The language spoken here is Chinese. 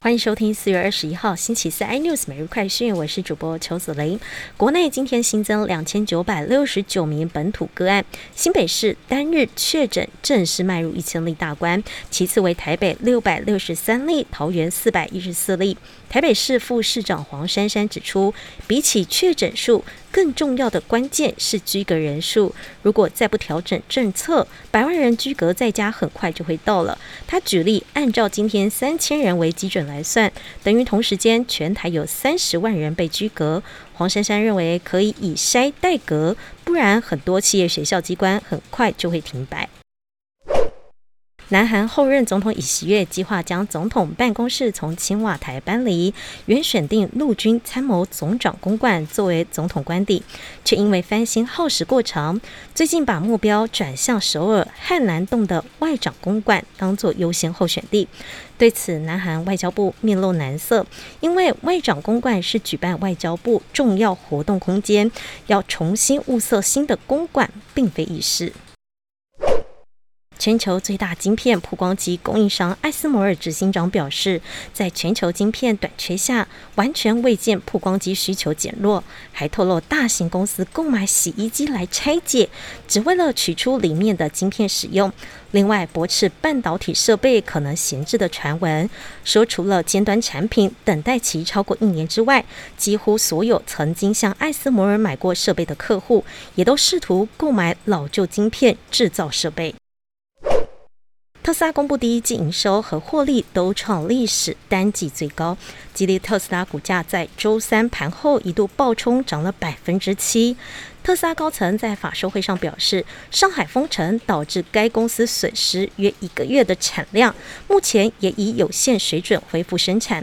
欢迎收听四月二十一号星期四 iNews 每日快讯，我是主播邱子雷。国内今天新增两千九百六十九名本土个案，新北市单日确诊正式迈入一千例大关，其次为台北六百六十三例，桃园四百一十四例。台北市副市长黄珊珊指出，比起确诊数，更重要的关键是居隔人数。如果再不调整政策，百万人居隔在家很快就会到了。他举例，按照今天三千人为基准来算，等于同时间全台有三十万人被居隔。黄珊珊认为可以以筛代隔，不然很多企业、学校、机关很快就会停摆。南韩后任总统尹锡悦计划将总统办公室从青瓦台搬离，原选定陆军参谋总长公馆作为总统官邸，却因为翻新耗时过长，最近把目标转向首尔汉南洞的外长公馆当做优先候选地。对此，南韩外交部面露难色，因为外长公馆是举办外交部重要活动空间，要重新物色新的公馆并非易事。全球最大晶片曝光机供应商艾斯摩尔执行长表示，在全球晶片短缺下，完全未见曝光机需求减弱，还透露大型公司购买洗衣机来拆解，只为了取出里面的晶片使用。另外，驳斥半导体设备可能闲置的传闻，说除了尖端产品等待期超过一年之外，几乎所有曾经向艾斯摩尔买过设备的客户，也都试图购买老旧晶片制造设备。特斯拉公布第一季营收和获利都创历史单季最高，激励特斯拉股价在周三盘后一度暴冲，涨了百分之七。特斯拉高层在法说会上表示，上海封城导致该公司损失约一个月的产量，目前也以有限水准恢复生产，